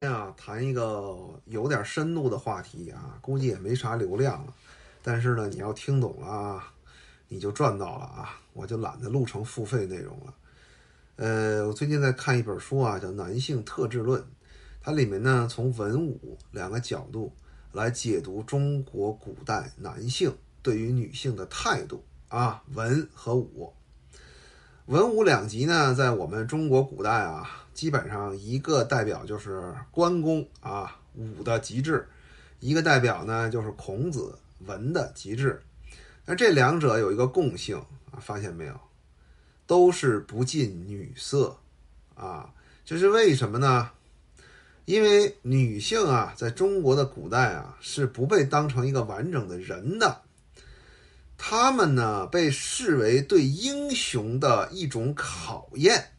今天啊，谈一个有点深度的话题啊，估计也没啥流量了。但是呢，你要听懂了啊，你就赚到了啊！我就懒得录成付费内容了。呃，我最近在看一本书啊，叫《男性特质论》，它里面呢从文武两个角度来解读中国古代男性对于女性的态度啊，文和武。文武两极呢，在我们中国古代啊，基本上一个代表就是关公啊，武的极致；一个代表呢就是孔子，文的极致。那这两者有一个共性啊，发现没有？都是不近女色啊。这是为什么呢？因为女性啊，在中国的古代啊，是不被当成一个完整的人的。他们呢，被视为对英雄的一种考验。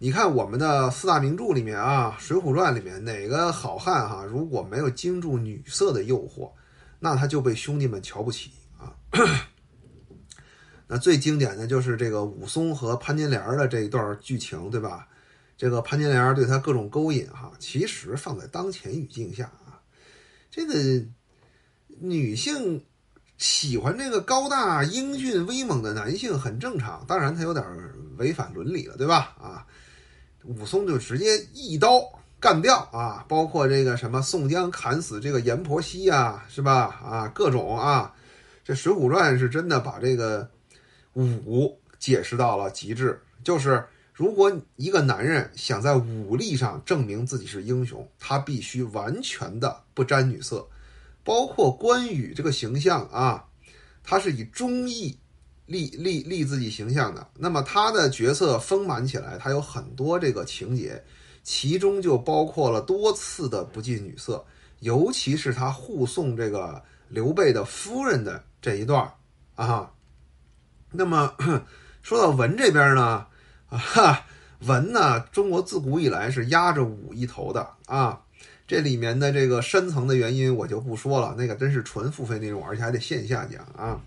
你看我们的四大名著里面啊，《水浒传》里面哪个好汉哈，如果没有经住女色的诱惑，那他就被兄弟们瞧不起啊。那最经典的就是这个武松和潘金莲的这一段剧情，对吧？这个潘金莲对他各种勾引哈，其实放在当前语境下啊，这个女性。喜欢这个高大、英俊、威猛的男性很正常，当然他有点违反伦理了，对吧？啊，武松就直接一刀干掉啊，包括这个什么宋江砍死这个阎婆惜呀，是吧？啊，各种啊，这《水浒传》是真的把这个武解释到了极致，就是如果一个男人想在武力上证明自己是英雄，他必须完全的不沾女色。包括关羽这个形象啊，他是以忠义立立立自己形象的。那么他的角色丰满起来，他有很多这个情节，其中就包括了多次的不近女色，尤其是他护送这个刘备的夫人的这一段啊。那么 说到文这边呢，啊，文呢，中国自古以来是压着武一头的啊。这里面的这个深层的原因我就不说了，那个真是纯付费内容，而且还得线下讲啊。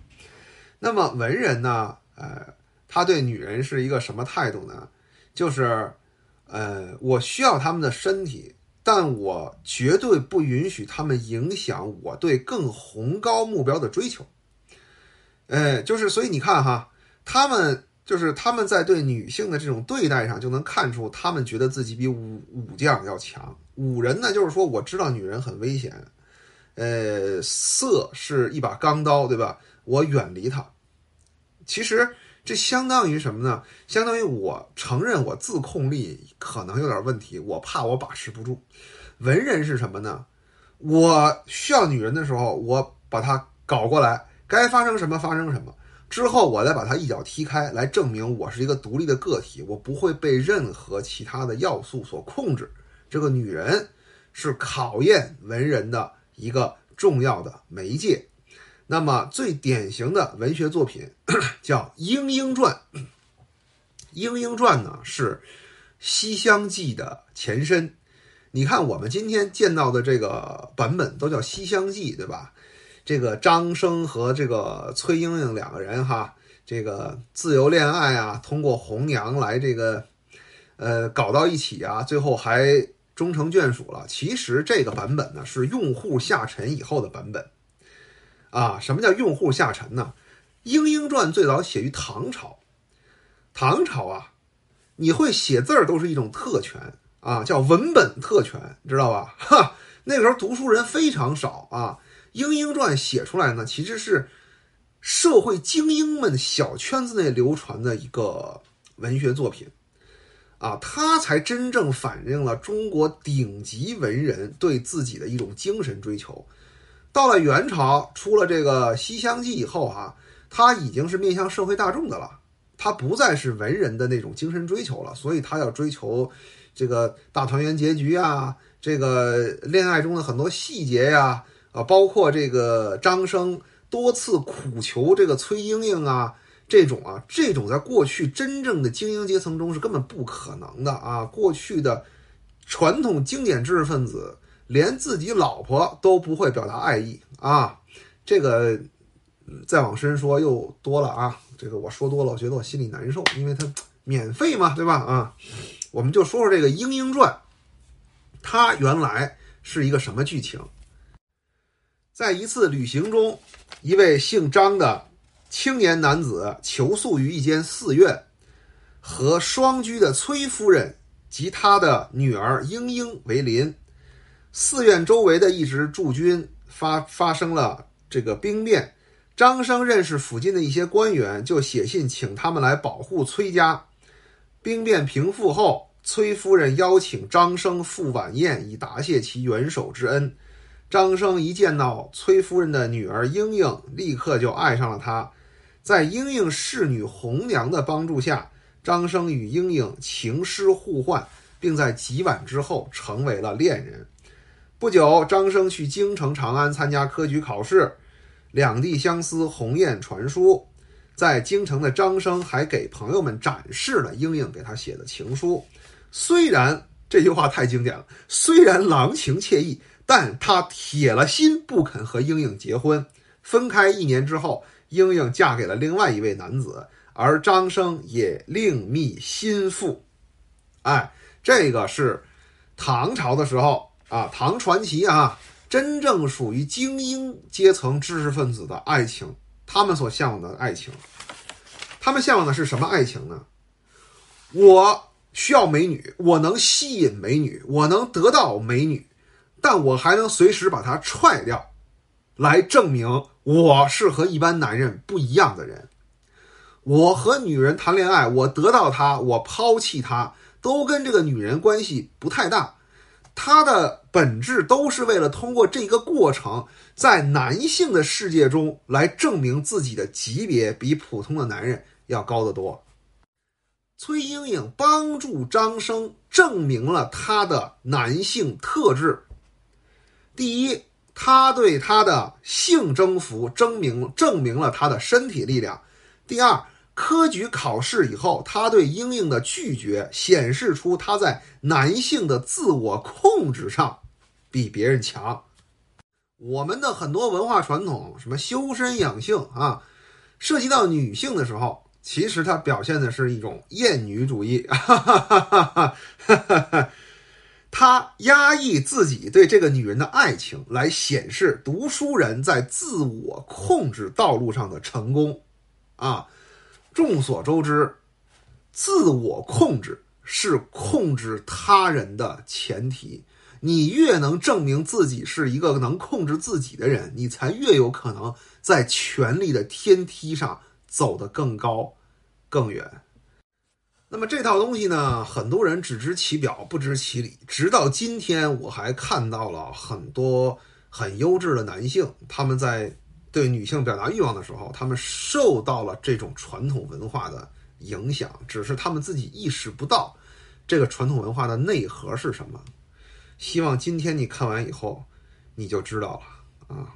那么文人呢，呃，他对女人是一个什么态度呢？就是，呃，我需要他们的身体，但我绝对不允许他们影响我对更宏高目标的追求。哎，就是，所以你看哈，他们就是他们在对女性的这种对待上，就能看出他们觉得自己比武武将要强。武人呢，就是说我知道女人很危险，呃，色是一把钢刀，对吧？我远离她。其实这相当于什么呢？相当于我承认我自控力可能有点问题，我怕我把持不住。文人是什么呢？我需要女人的时候，我把她搞过来，该发生什么发生什么，之后我再把她一脚踢开，来证明我是一个独立的个体，我不会被任何其他的要素所控制。这个女人是考验文人的一个重要的媒介。那么最典型的文学作品 叫《莺莺传》。《莺莺传》呢是《西厢记》的前身。你看我们今天见到的这个版本都叫《西厢记》，对吧？这个张生和这个崔莺莺两个人哈，这个自由恋爱啊，通过红娘来这个呃搞到一起啊，最后还。终成眷属了。其实这个版本呢是用户下沉以后的版本，啊，什么叫用户下沉呢？《莺莺传》最早写于唐朝，唐朝啊，你会写字儿都是一种特权啊，叫文本特权，知道吧？哈，那个时候读书人非常少啊，《莺莺传》写出来呢，其实是社会精英们小圈子内流传的一个文学作品。啊，他才真正反映了中国顶级文人对自己的一种精神追求。到了元朝，出了这个《西厢记》以后，哈，他已经是面向社会大众的了，他不再是文人的那种精神追求了。所以他要追求这个大团圆结局啊，这个恋爱中的很多细节呀，啊，包括这个张生多次苦求这个崔莺莺啊。这种啊，这种在过去真正的精英阶层中是根本不可能的啊！过去的传统经典知识分子连自己老婆都不会表达爱意啊！这个再往深说又多了啊！这个我说多了，我觉得我心里难受，因为它免费嘛，对吧？啊，我们就说说这个《莺莺传》，它原来是一个什么剧情？在一次旅行中，一位姓张的青年男子求宿于一间寺院，和双居的崔夫人及他的女儿莺莺为邻。寺院周围的一支驻军发发生了这个兵变，张生认识附近的一些官员，就写信请他们来保护崔家。兵变平复后，崔夫人邀请张生赴晚宴，以答谢其援手之恩。张生一见到崔夫人的女儿莺莺，立刻就爱上了她。在莺莺侍女红娘的帮助下，张生与莺莺情诗互换，并在几晚之后成为了恋人。不久，张生去京城长安参加科举考试，两地相思，鸿雁传书。在京城的张生还给朋友们展示了莺莺给他写的情书。虽然这句话太经典了，虽然郎情妾意。但他铁了心不肯和莺莺结婚。分开一年之后，莺莺嫁给了另外一位男子，而张生也另觅新妇。哎，这个是唐朝的时候啊，唐传奇啊，真正属于精英阶层知识分子的爱情，他们所向往的爱情。他们向往的是什么爱情呢？我需要美女，我能吸引美女，我能得到美女。但我还能随时把她踹掉，来证明我是和一般男人不一样的人。我和女人谈恋爱，我得到她，我抛弃她，都跟这个女人关系不太大。她的本质都是为了通过这个过程，在男性的世界中来证明自己的级别比普通的男人要高得多。崔莺莺帮助张生证明了他的男性特质。第一，他对他的性征服证明证明了他的身体力量。第二，科举考试以后，他对英英的拒绝显示出他在男性的自我控制上比别人强。我们的很多文化传统，什么修身养性啊，涉及到女性的时候，其实它表现的是一种厌女主义。哈哈哈哈哈。他压抑自己对这个女人的爱情，来显示读书人在自我控制道路上的成功。啊，众所周知，自我控制是控制他人的前提。你越能证明自己是一个能控制自己的人，你才越有可能在权力的天梯上走得更高、更远。那么这套东西呢，很多人只知其表不知其里。直到今天，我还看到了很多很优质的男性，他们在对女性表达欲望的时候，他们受到了这种传统文化的影响，只是他们自己意识不到这个传统文化的内核是什么。希望今天你看完以后，你就知道了啊。